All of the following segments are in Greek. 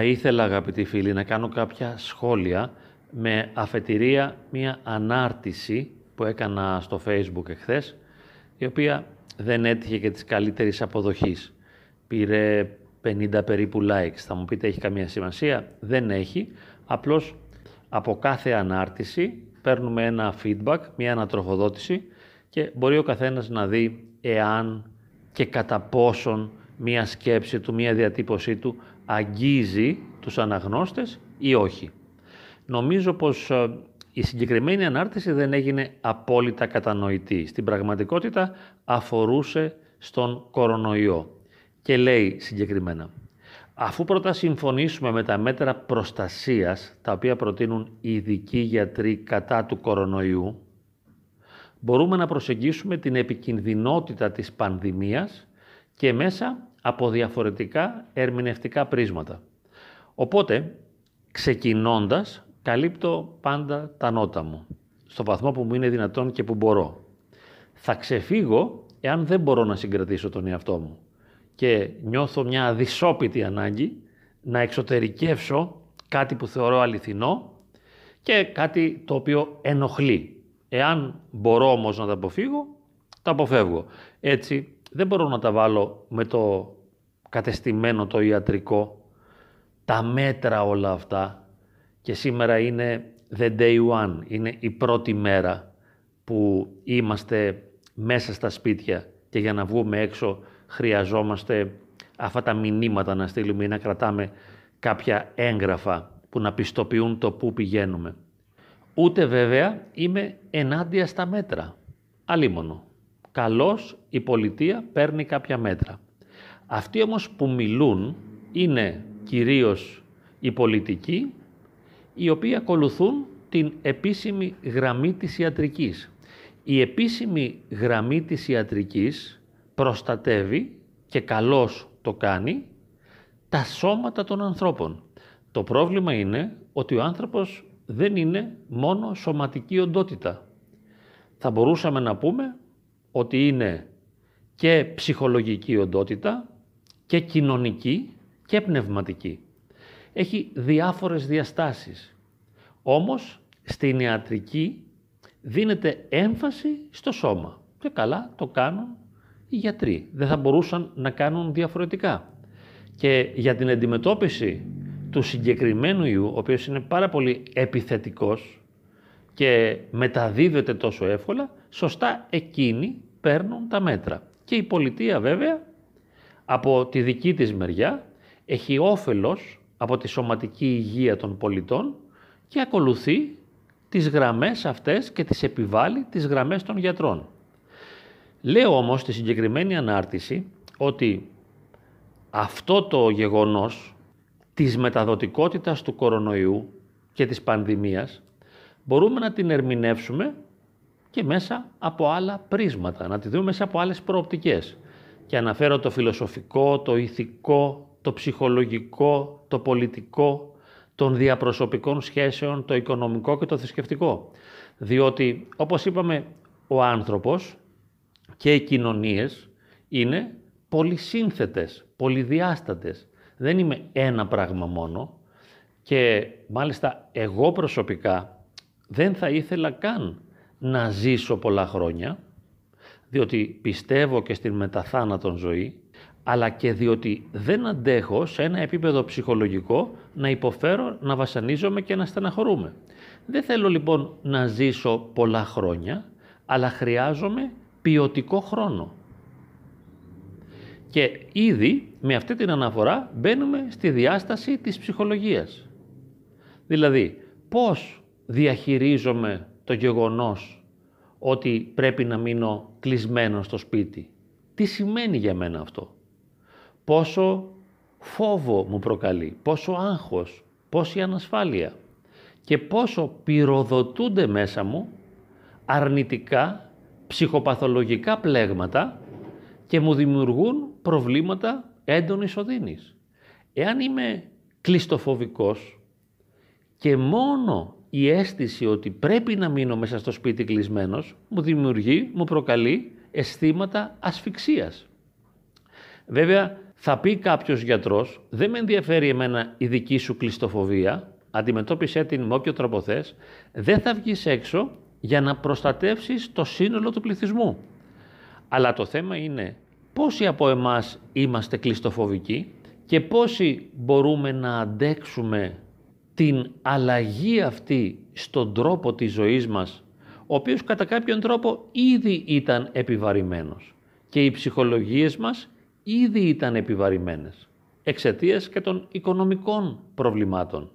θα ήθελα αγαπητοί φίλοι να κάνω κάποια σχόλια με αφετηρία μια ανάρτηση που έκανα στο facebook εχθές η οποία δεν έτυχε και της καλύτερης αποδοχής. Πήρε 50 περίπου likes. Θα μου πείτε έχει καμία σημασία; Δεν έχει. Απλώς από κάθε ανάρτηση παίρνουμε ένα feedback, μια ανατροφοδότηση και μπορεί ο καθένας να δει εάν και κατά πόσον μία σκέψη του, μία διατύπωσή του αγγίζει τους αναγνώστες ή όχι. Νομίζω πως ε, η συγκεκριμένη ανάρτηση δεν έγινε απόλυτα κατανοητή. Στην πραγματικότητα αφορούσε στον κορονοϊό και λέει συγκεκριμένα Αφού πρώτα συμφωνήσουμε με τα μέτρα προστασίας, τα οποία προτείνουν οι ειδικοί γιατροί κατά του κορονοϊού, μπορούμε να προσεγγίσουμε την επικινδυνότητα της πανδημίας και μέσα από διαφορετικά ερμηνευτικά πρίσματα. Οπότε, ξεκινώντας, καλύπτω πάντα τα νότα μου, στο βαθμό που μου είναι δυνατόν και που μπορώ. Θα ξεφύγω εάν δεν μπορώ να συγκρατήσω τον εαυτό μου και νιώθω μια αδυσόπιτη ανάγκη να εξωτερικεύσω κάτι που θεωρώ αληθινό και κάτι το οποίο ενοχλεί. Εάν μπορώ όμως να τα αποφύγω, τα αποφεύγω. Έτσι δεν μπορώ να τα βάλω με το κατεστημένο το ιατρικό, τα μέτρα όλα αυτά και σήμερα είναι the day one, είναι η πρώτη μέρα που είμαστε μέσα στα σπίτια και για να βγούμε έξω χρειαζόμαστε αυτά τα μηνύματα να στείλουμε ή να κρατάμε κάποια έγγραφα που να πιστοποιούν το πού πηγαίνουμε. Ούτε βέβαια είμαι ενάντια στα μέτρα. Αλίμονο. Καλώς η πολιτεία παίρνει κάποια μέτρα. Αυτοί όμως που μιλούν είναι κυρίως οι πολιτικοί οι οποίοι ακολουθούν την επίσημη γραμμή της ιατρικής. Η επίσημη γραμμή της ιατρικής προστατεύει και καλώς το κάνει τα σώματα των ανθρώπων. Το πρόβλημα είναι ότι ο άνθρωπος δεν είναι μόνο σωματική οντότητα. Θα μπορούσαμε να πούμε ότι είναι και ψυχολογική οντότητα και κοινωνική και πνευματική. Έχει διάφορες διαστάσεις. Όμως στην ιατρική δίνεται έμφαση στο σώμα. Και καλά το κάνουν οι γιατροί. Δεν θα μπορούσαν να κάνουν διαφορετικά. Και για την αντιμετώπιση του συγκεκριμένου ιού, ο οποίος είναι πάρα πολύ επιθετικός και μεταδίδεται τόσο εύκολα, σωστά εκείνοι παίρνουν τα μέτρα. Και η πολιτεία βέβαια από τη δική της μεριά έχει όφελος από τη σωματική υγεία των πολιτών και ακολουθεί τις γραμμές αυτές και τις επιβάλλει τις γραμμές των γιατρών. Λέω όμως στη συγκεκριμένη ανάρτηση ότι αυτό το γεγονός της μεταδοτικότητας του κορονοϊού και της πανδημίας μπορούμε να την ερμηνεύσουμε και μέσα από άλλα πρίσματα, να τη δούμε μέσα από άλλες προοπτικές. Και αναφέρω το φιλοσοφικό, το ηθικό, το ψυχολογικό, το πολιτικό, των διαπροσωπικών σχέσεων, το οικονομικό και το θρησκευτικό. Διότι, όπως είπαμε, ο άνθρωπος και οι κοινωνίες είναι πολυσύνθετες, πολυδιάστατες. Δεν είμαι ένα πράγμα μόνο και μάλιστα εγώ προσωπικά δεν θα ήθελα καν να ζήσω πολλά χρόνια διότι πιστεύω και στην μεταθάνατον ζωή αλλά και διότι δεν αντέχω σε ένα επίπεδο ψυχολογικό να υποφέρω, να βασανίζομαι και να στεναχωρούμε. Δεν θέλω λοιπόν να ζήσω πολλά χρόνια, αλλά χρειάζομαι ποιοτικό χρόνο. Και ήδη με αυτή την αναφορά μπαίνουμε στη διάσταση της ψυχολογίας. Δηλαδή, πώς διαχειρίζομαι το γεγονός ότι πρέπει να μείνω κλεισμένο στο σπίτι. Τι σημαίνει για μένα αυτό; Πόσο φόβο μου προκαλεί, πόσο άγχος, πόση ανασφάλεια και πόσο πυροδοτούνται μέσα μου αρνητικά ψυχοπαθολογικά πλέγματα και μου δημιουργούν προβλήματα έντονης οδύνης. Εάν είμαι κλειστοφοβικός και μόνο η αίσθηση ότι πρέπει να μείνω μέσα στο σπίτι κλεισμένος μου δημιουργεί, μου προκαλεί αισθήματα ασφυξίας. Βέβαια Θα πει κάποιος γιατρός, δεν με ενδιαφέρει εμένα η δική σου κλειστοφοβία, αντιμετώπισε την με όποιο τρόπο θες, δεν θα βγεις έξω για να προστατεύσεις το σύνολο του πληθυσμού. Αλλά το θέμα είναι πόσοι από εμάς είμαστε κλειστοφοβικοί και πόσοι μπορούμε να αντέξουμε την αλλαγή αυτή στον τρόπο της ζωής μας, ο οποίος κατά κάποιον τρόπο ήδη ήταν επιβαρημένος και οι ψυχολογίες μας ήδη ήταν επιβαρημένες εξαιτίας και των οικονομικών προβλημάτων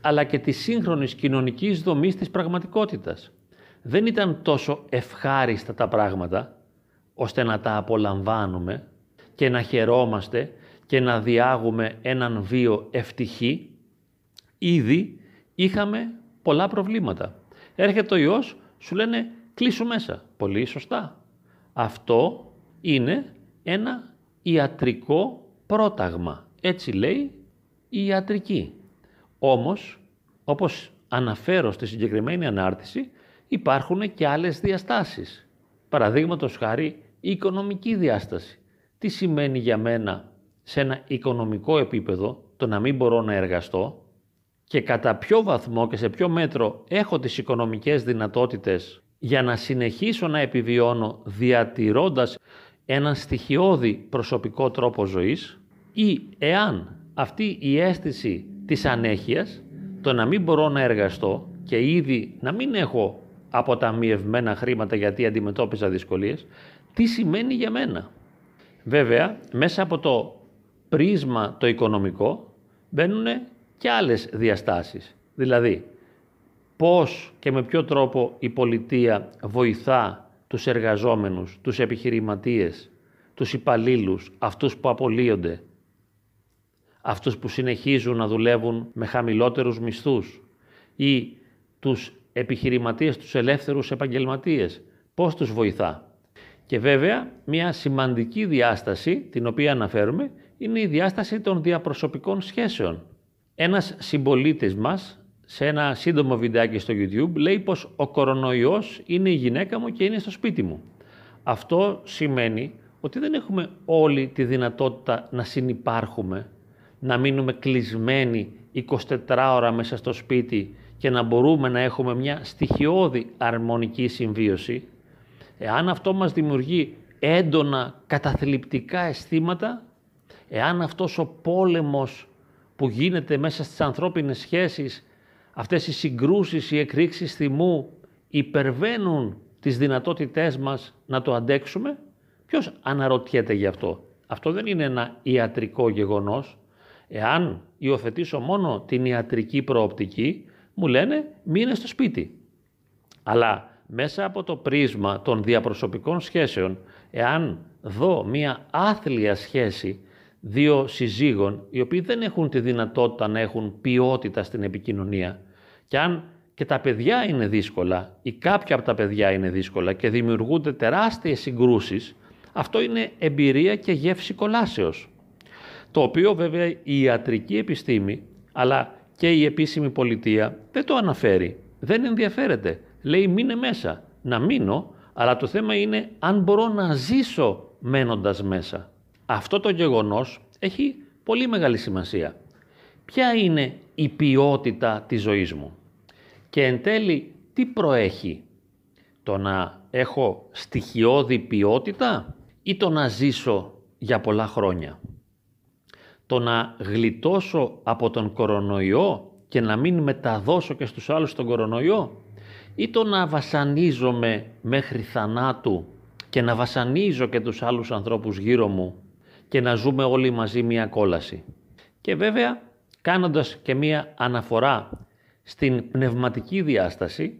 αλλά και της σύγχρονης κοινωνικής δομής της πραγματικότητας. Δεν ήταν τόσο ευχάριστα τα πράγματα ώστε να τα απολαμβάνουμε και να χαιρόμαστε και να διάγουμε έναν βίο ευτυχή. Ήδη είχαμε πολλά προβλήματα. Έρχεται ο ιός, σου λένε κλείσου μέσα. Πολύ σωστά. Αυτό είναι ένα ιατρικό πρόταγμα. Έτσι λέει η ιατρική. Όμως, όπως αναφέρω στη συγκεκριμένη ανάρτηση, υπάρχουν και άλλες διαστάσεις. Παραδείγματος χάρη, η οικονομική διάσταση. Τι σημαίνει για μένα σε ένα οικονομικό επίπεδο το να μην μπορώ να εργαστώ; Και κατά ποιο βαθμό και σε ποιο μέτρο έχω τις οικονομικές δυνατότητες για να συνεχίσω να επιβιώνω διατηρώντας ένα στοιχειώδη προσωπικό τρόπο ζωής ή εάν αυτή η αίσθηση της ανέχειας, το να μην μπορώ να εργαστώ και ήδη να μην έχω αποταμιευμένα χρήματα γιατί αντιμετώπιζα δυσκολίες, τι σημαίνει για μένα; Βέβαια, μέσα από το πρίσμα το οικονομικό μπαίνουν και άλλες διαστάσεις. Δηλαδή, πώς και με ποιο τρόπο η πολιτεία βοηθά τους εργαζόμενους, τους επιχειρηματίες, τους υπαλλήλους, αυτούς που απολύονται, αυτούς που συνεχίζουν να δουλεύουν με χαμηλότερους μισθούς ή τους επιχειρηματίες, τους ελεύθερους επαγγελματίες. Πώς τους βοηθά. Και βέβαια μια σημαντική διάσταση την οποία αναφέρουμε είναι η διάσταση των διαπροσωπικών σχέσεων. Ένας συμπολίτης μας σε ένα σύντομο βιντεάκι στο YouTube λέει πως ο κορονοϊός είναι η γυναίκα μου και είναι στο σπίτι μου. Αυτό σημαίνει ότι δεν έχουμε όλη τη δυνατότητα να συνυπάρχουμε να μείνουμε κλεισμένοι 24 ώρα μέσα στο σπίτι και να μπορούμε να έχουμε μια στοιχειώδη αρμονική συμβίωση, εάν αυτό μας δημιουργεί έντονα καταθλιπτικά αισθήματα, εάν αυτός ο πόλεμος που γίνεται μέσα στις ανθρώπινες σχέσεις, αυτές οι συγκρούσεις, οι εκρήξεις θυμού υπερβαίνουν τις δυνατότητές μας να το αντέξουμε, ποιος αναρωτιέται γι' αυτό; Αυτό δεν είναι ένα ιατρικό γεγονός, Εάν υιοθετήσω μόνο την ιατρική προοπτική, μου λένε μείνε στο σπίτι. Αλλά μέσα από το πρίσμα των διαπροσωπικών σχέσεων, εάν δω μία άθλια σχέση δύο συζύγων, οι οποίοι δεν έχουν τη δυνατότητα να έχουν ποιότητα στην επικοινωνία, και αν και τα παιδιά είναι δύσκολα ή κάποια από τα παιδιά είναι δύσκολα και δημιουργούνται τεράστιες συγκρούσεις, αυτό είναι εμπειρία και γεύση κολάσεως το οποίο βέβαια η ιατρική επιστήμη αλλά και η επίσημη πολιτεία δεν το αναφέρει, δεν ενδιαφέρεται. Λέει μείνε μέσα, να μείνω, αλλά το θέμα είναι αν μπορώ να ζήσω μένοντας μέσα. Αυτό το γεγονός έχει πολύ μεγάλη σημασία. Ποια είναι η ποιότητα της ζωής μου και εν τέλει τι προέχει το να έχω στοιχειώδη ποιότητα ή το να ζήσω για πολλά χρόνια το να γλιτώσω από τον κορονοϊό και να μην μεταδώσω και στους άλλους τον κορονοϊό ή το να βασανίζομαι μέχρι θανάτου και να βασανίζω και τους άλλους ανθρώπους γύρω μου και να ζούμε όλοι μαζί μία κόλαση. Και βέβαια κάνοντας και μία αναφορά στην πνευματική διάσταση,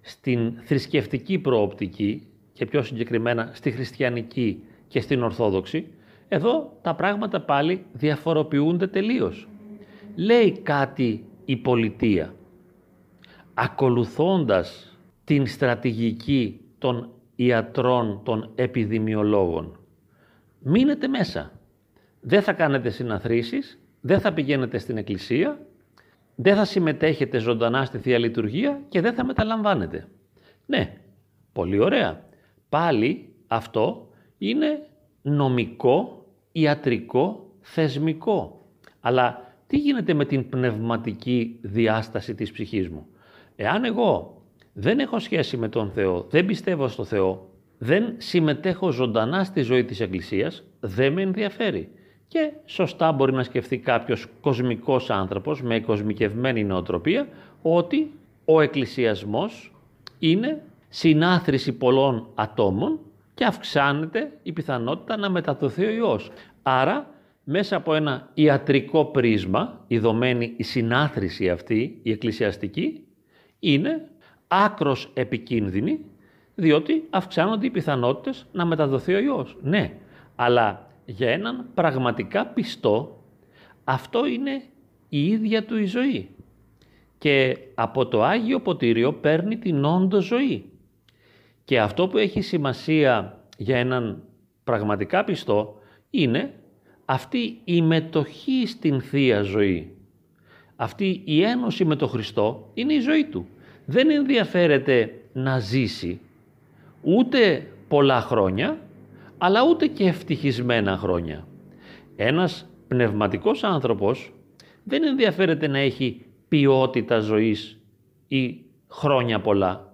στην θρησκευτική προοπτική και πιο συγκεκριμένα στη χριστιανική και στην ορθόδοξη, εδώ τα πράγματα πάλι διαφοροποιούνται τελείως. Λέει κάτι η πολιτεία, ακολουθώντας την στρατηγική των ιατρών, των επιδημιολόγων. Μείνετε μέσα. Δεν θα κάνετε συναθρήσεις, δεν θα πηγαίνετε στην εκκλησία, δεν θα συμμετέχετε ζωντανά στη Θεία Λειτουργία και δεν θα μεταλαμβάνετε. Ναι, πολύ ωραία. Πάλι αυτό είναι νομικό ιατρικό θεσμικό. Αλλά τι γίνεται με την πνευματική διάσταση της ψυχής μου; Εάν εγώ δεν έχω σχέση με τον Θεό, δεν πιστεύω στο Θεό, δεν συμμετέχω ζωντανά στη ζωή της Εκκλησίας, δεν με ενδιαφέρει. Και σωστά μπορεί να σκεφτεί κάποιος κοσμικός άνθρωπος με κοσμικευμένη νοοτροπία ότι ο εκκλησιασμός είναι συνάθρηση πολλών ατόμων και αυξάνεται η πιθανότητα να μεταδοθεί ο ιός. Άρα, μέσα από ένα ιατρικό πρίσμα, η δομένη η συνάθρηση αυτή, η εκκλησιαστική, είναι άκρος επικίνδυνη, διότι αυξάνονται οι πιθανότητες να μεταδοθεί ο ιός. Ναι, αλλά για έναν πραγματικά πιστό, αυτό είναι η ίδια του η ζωή. Και από το Άγιο Ποτήριο παίρνει την όντω ζωή. Και αυτό που έχει σημασία για έναν πραγματικά πιστό είναι αυτή η μετοχή στην Θεία Ζωή. Αυτή η ένωση με τον Χριστό είναι η ζωή του. Δεν ενδιαφέρεται να ζήσει ούτε πολλά χρόνια, αλλά ούτε και ευτυχισμένα χρόνια. Ένας πνευματικός άνθρωπος δεν ενδιαφέρεται να έχει ποιότητα ζωής ή χρόνια πολλά.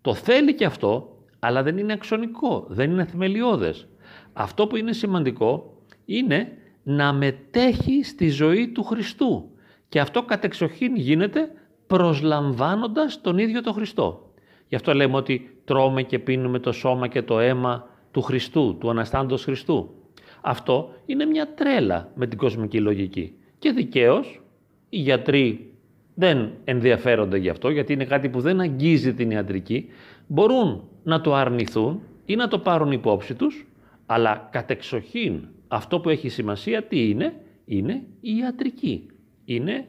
Το θέλει και αυτό, αλλά δεν είναι αξονικό, δεν είναι θεμελιώδες. Αυτό που είναι σημαντικό είναι να μετέχει στη ζωή του Χριστού. Και αυτό κατεξοχήν γίνεται προσλαμβάνοντας τον ίδιο τον Χριστό. Γι' αυτό λέμε ότι τρώμε και πίνουμε το σώμα και το αίμα του Χριστού, του Αναστάντος Χριστού. Αυτό είναι μια τρέλα με την κοσμική λογική. Και δικαίως οι γιατροί δεν ενδιαφέρονται γι' αυτό, γιατί είναι κάτι που δεν αγγίζει την ιατρική, μπορούν να το αρνηθούν ή να το πάρουν υπόψη τους, αλλά κατεξοχήν αυτό που έχει σημασία τι είναι, είναι η ιατρική. Είναι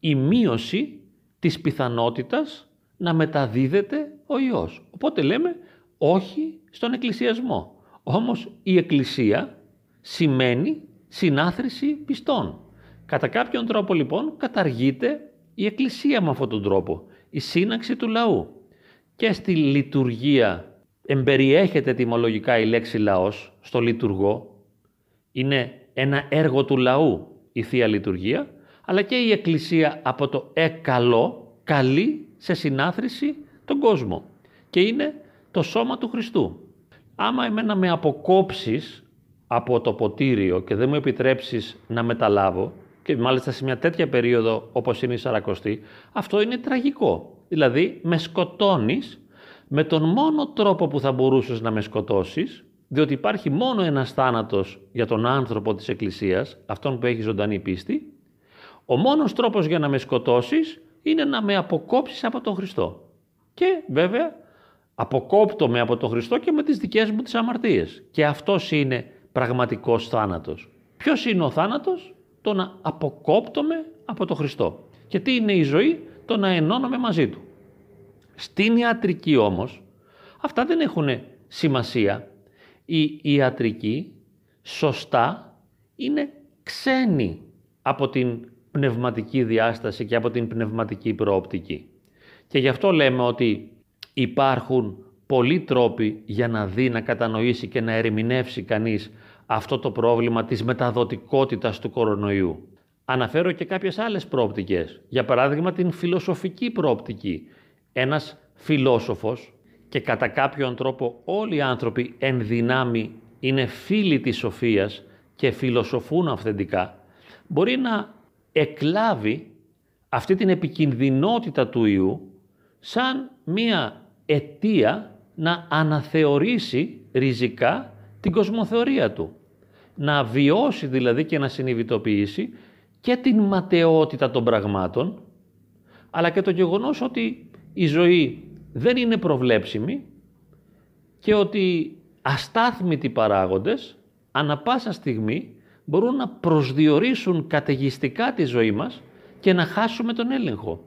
η μείωση της πιθανότητας να μεταδίδεται ο ιός. Οπότε λέμε όχι στον εκκλησιασμό. Όμως η εκκλησία σημαίνει συνάθρηση πιστών. Κατά κάποιον τρόπο λοιπόν καταργείται η εκκλησία με αυτόν τον τρόπο, η σύναξη του λαού. Και στη λειτουργία εμπεριέχεται τιμολογικά η λέξη λαός στο λειτουργό. Είναι ένα έργο του λαού η Θεία Λειτουργία, αλλά και η Εκκλησία από το «εκαλό» καλεί σε συνάθρηση τον κόσμο. Και είναι το σώμα του Χριστού. Άμα εμένα με αποκόψεις από το ποτήριο και δεν μου επιτρέψεις να μεταλάβω, και μάλιστα σε μια τέτοια περίοδο όπως είναι η Σαρακοστή, αυτό είναι τραγικό. Δηλαδή με σκοτώνεις με τον μόνο τρόπο που θα μπορούσες να με σκοτώσεις, διότι υπάρχει μόνο ένας θάνατος για τον άνθρωπο της Εκκλησίας, αυτόν που έχει ζωντανή πίστη, ο μόνος τρόπος για να με σκοτώσεις είναι να με αποκόψεις από τον Χριστό. Και βέβαια αποκόπτομαι από τον Χριστό και με τις δικές μου τις αμαρτίες. Και αυτός είναι πραγματικός θάνατος. Ποιος είναι ο θάνατος; Το να αποκόπτομαι από τον Χριστό. Και τι είναι η ζωή; Το να ενώνομαι μαζί Του. Στην ιατρική όμως, αυτά δεν έχουν σημασία. Η ιατρική σωστά είναι ξένη από την πνευματική διάσταση και από την πνευματική προοπτική. Και γι' αυτό λέμε ότι υπάρχουν πολλοί τρόποι για να δει, να κατανοήσει και να ερμηνεύσει κανείς αυτό το πρόβλημα της μεταδοτικότητας του κορονοϊού. Αναφέρω και κάποιες άλλες προοπτικές. Για παράδειγμα την φιλοσοφική προοπτική. Ένας φιλόσοφος και κατά κάποιον τρόπο όλοι οι άνθρωποι εν δυνάμει είναι φίλοι της σοφίας και φιλοσοφούν αυθεντικά, μπορεί να εκλάβει αυτή την επικινδυνότητα του ιού σαν μία αιτία να αναθεωρήσει ριζικά την κοσμοθεωρία του. Να βιώσει δηλαδή και να συνειδητοποιήσει και την ματαιότητα των πραγμάτων, αλλά και το γεγονός ότι η ζωή δεν είναι προβλέψιμη και ότι αστάθμητοι παράγοντες ανα πάσα στιγμή μπορούν να προσδιορίσουν καταιγιστικά τη ζωή μας και να χάσουμε τον έλεγχο.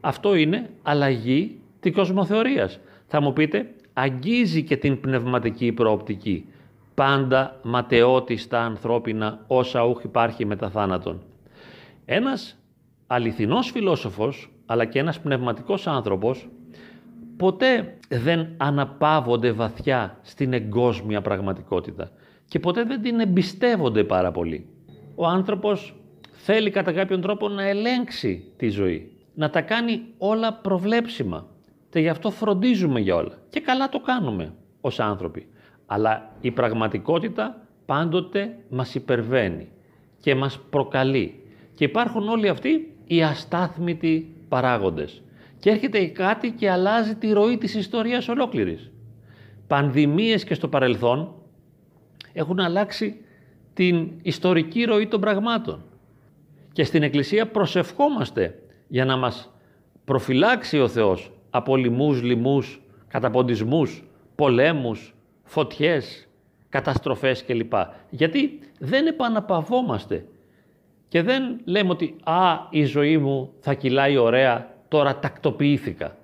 Αυτό είναι αλλαγή της κοσμοθεωρίας. Θα μου πείτε, αγγίζει και την πνευματική προοπτική. Πάντα ματαιώτη ανθρώπινα όσα ούχ υπάρχει μετά θάνατον. Ένας αληθινός φιλόσοφος, αλλά και ένας πνευματικός άνθρωπος, ποτέ δεν αναπαύονται βαθιά στην εγκόσμια πραγματικότητα. Και ποτέ δεν την εμπιστεύονται πάρα πολύ. Ο άνθρωπος θέλει κατά κάποιον τρόπο να ελέγξει τη ζωή, να τα κάνει όλα προβλέψιμα και γι' αυτό φροντίζουμε για όλα. Και καλά το κάνουμε ως άνθρωποι. Αλλά η πραγματικότητα πάντοτε μας υπερβαίνει και μας προκαλεί. Και υπάρχουν όλοι αυτοί οι αστάθμητοι παράγοντες. Και έρχεται κάτι και αλλάζει τη ροή της ιστορίας ολόκληρης. Πανδημίες και στο παρελθόν έχουν αλλάξει την ιστορική ροή των πραγμάτων. Και στην Εκκλησία προσευχόμαστε για να μας προφυλάξει ο Θεός από λοιμούς, λοιμούς, καταποντισμούς, πολέμους, φωτιές, καταστροφές κλπ. Γιατί δεν επαναπαυόμαστε και δεν λέμε ότι «Α, η ζωή μου θα κυλάει ωραία, τώρα τακτοποιήθηκα».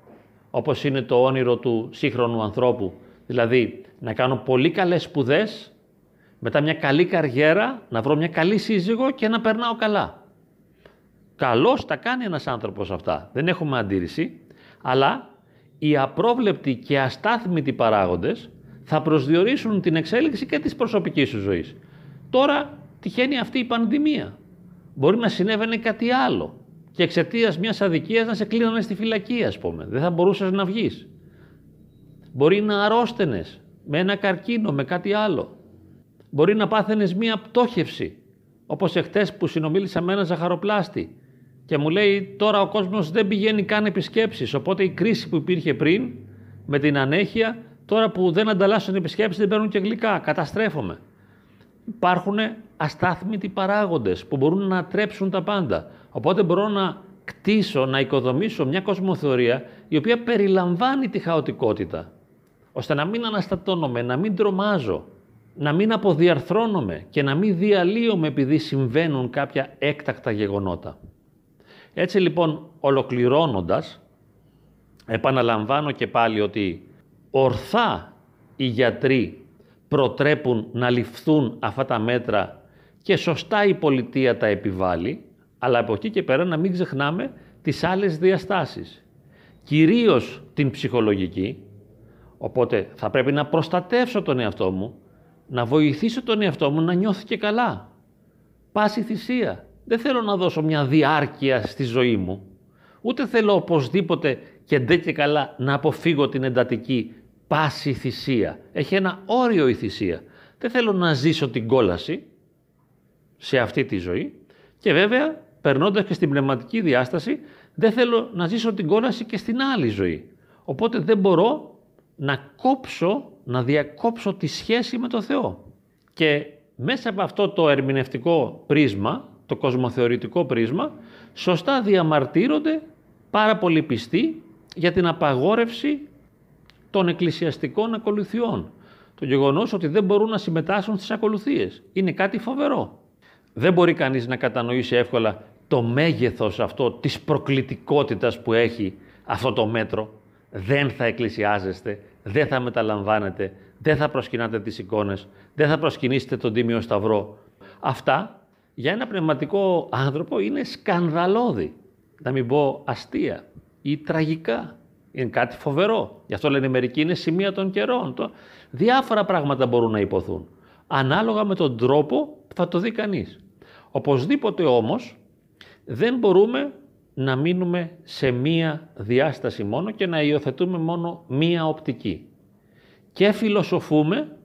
Όπως είναι το όνειρο του σύγχρονου ανθρώπου. Δηλαδή, να κάνω πολύ καλές σπουδές, μετά μια καλή καριέρα, να βρω μια καλή σύζυγο και να περνάω καλά. Καλώς τα κάνει ένας άνθρωπος αυτά. Δεν έχουμε αντίρρηση. Αλλά οι απρόβλεπτοι και αστάθμητοι παράγοντες θα προσδιορίσουν την εξέλιξη και της προσωπικής σου ζωής. Τώρα τυχαίνει αυτή η πανδημία. Μπορεί να συνέβαινε κάτι άλλο και εξαιτίας μιας αδικίας να σε κλείνανε στη φυλακή, ας πούμε. Δεν θα μπορούσες να βγεις. Μπορεί να αρρώστενε με ένα καρκίνο, με κάτι άλλο. Μπορεί να πάθαινες μία πτώχευση, όπως εχθές που συνομίλησα με ένα ζαχαροπλάστη και μου λέει τώρα ο κόσμος δεν πηγαίνει καν επισκέψεις, οπότε η κρίση που υπήρχε πριν με την ανέχεια, τώρα που δεν ανταλλάσσουν επισκέψεις δεν παίρνουν και γλυκά, καταστρέφομαι. Υπάρχουν αστάθμητοι παράγοντες που μπορούν να τρέψουν τα πάντα. Οπότε μπορώ να κτίσω, να οικοδομήσω μια κοσμοθεωρία η οποία περιλαμβάνει τη χαοτικότητα, ώστε να μην αναστατώνομαι, να μην τρομάζω, να μην αποδιαρθρώνομαι και να μην διαλύομαι επειδή συμβαίνουν κάποια έκτακτα γεγονότα. Έτσι λοιπόν ολοκληρώνοντας, επαναλαμβάνω και πάλι ότι ορθά οι γιατροί προτρέπουν να ληφθούν αυτά τα μέτρα και σωστά η πολιτεία τα επιβάλλει, αλλά από εκεί και πέρα να μην ξεχνάμε τις άλλες διαστάσεις. Κυρίως την ψυχολογική, οπότε θα πρέπει να προστατεύσω τον εαυτό μου, να βοηθήσω τον εαυτό μου να νιώθει και καλά. Πάση θυσία. Δεν θέλω να δώσω μια διάρκεια στη ζωή μου. Ούτε θέλω οπωσδήποτε και ντε και καλά να αποφύγω την εντατική πάση θυσία. Έχει ένα όριο η θυσία. Δεν θέλω να ζήσω την κόλαση σε αυτή τη ζωή και βέβαια περνώντας και στην πνευματική διάσταση δεν θέλω να ζήσω την κόλαση και στην άλλη ζωή. Οπότε δεν μπορώ να κόψω, να διακόψω τη σχέση με το Θεό. Και μέσα από αυτό το ερμηνευτικό πρίσμα το κοσμοθεωρητικό πρίσμα, σωστά διαμαρτύρονται πάρα πολύ πιστοί για την απαγόρευση των εκκλησιαστικών ακολουθιών. Το γεγονός ότι δεν μπορούν να συμμετάσχουν στις ακολουθίες. Είναι κάτι φοβερό. Δεν μπορεί κανείς να κατανοήσει εύκολα το μέγεθος αυτό της προκλητικότητας που έχει αυτό το μέτρο. Δεν θα εκκλησιάζεστε, δεν θα μεταλαμβάνετε, δεν θα προσκυνάτε τις εικόνες, δεν θα προσκυνήσετε τον Τίμιο Σταυρό. Αυτά για ένα πνευματικό άνθρωπο είναι σκανδαλώδη, να μην πω αστεία ή τραγικά. Είναι κάτι φοβερό. Γι' αυτό λένε μερικοί είναι σημεία των καιρών. Το... Διάφορα πράγματα μπορούν να υποθούν. Ανάλογα με τον τρόπο θα το δει κανείς. Οπωσδήποτε όμως δεν μπορούμε να μείνουμε σε μία διάσταση μόνο και να υιοθετούμε μόνο μία οπτική. Και φιλοσοφούμε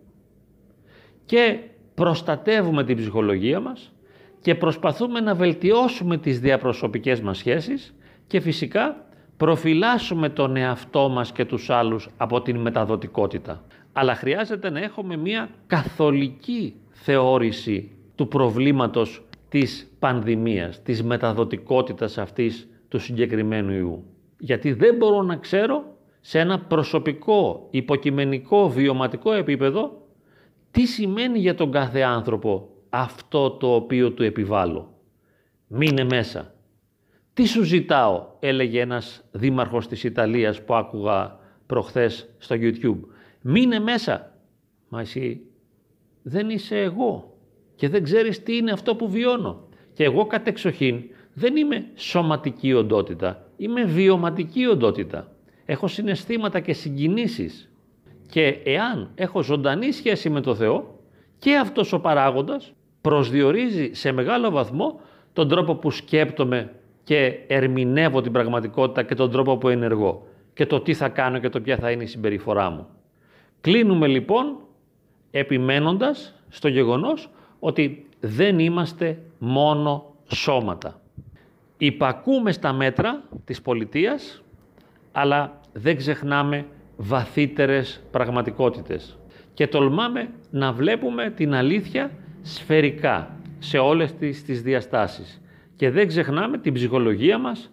και προστατεύουμε την ψυχολογία μας και προσπαθούμε να βελτιώσουμε τις διαπροσωπικές μας σχέσεις και φυσικά προφυλάσσουμε τον εαυτό μας και τους άλλους από την μεταδοτικότητα. Αλλά χρειάζεται να έχουμε μια καθολική θεώρηση του προβλήματος της πανδημίας, της μεταδοτικότητας αυτής του συγκεκριμένου ιού. Γιατί δεν μπορώ να ξέρω σε ένα προσωπικό, υποκειμενικό, βιωματικό επίπεδο τι σημαίνει για τον κάθε άνθρωπο αυτό το οποίο του επιβάλλω. Μείνε μέσα. Τι σου ζητάω, έλεγε ένας δήμαρχος της Ιταλίας που άκουγα προχθές στο YouTube. Μείνε μέσα. Μα εσύ δεν είσαι εγώ και δεν ξέρεις τι είναι αυτό που βιώνω. Και εγώ κατεξοχήν δεν είμαι σωματική οντότητα, είμαι βιωματική οντότητα. Έχω συναισθήματα και συγκινήσεις. Και εάν έχω ζωντανή σχέση με το Θεό, και αυτός ο παράγοντας προσδιορίζει σε μεγάλο βαθμό τον τρόπο που σκέπτομαι και ερμηνεύω την πραγματικότητα και τον τρόπο που ενεργώ και το τι θα κάνω και το ποια θα είναι η συμπεριφορά μου. Κλείνουμε λοιπόν επιμένοντας στο γεγονός ότι δεν είμαστε μόνο σώματα. Υπακούμε στα μέτρα της πολιτείας, αλλά δεν ξεχνάμε βαθύτερες πραγματικότητες και τολμάμε να βλέπουμε την αλήθεια σφαιρικά σε όλες τις, τις διαστάσεις και δεν ξεχνάμε την ψυχολογία μας,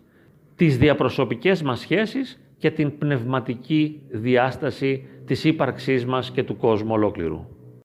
τις διαπροσωπικές μας σχέσεις και την πνευματική διάσταση της ύπαρξής μας και του κόσμου ολόκληρου.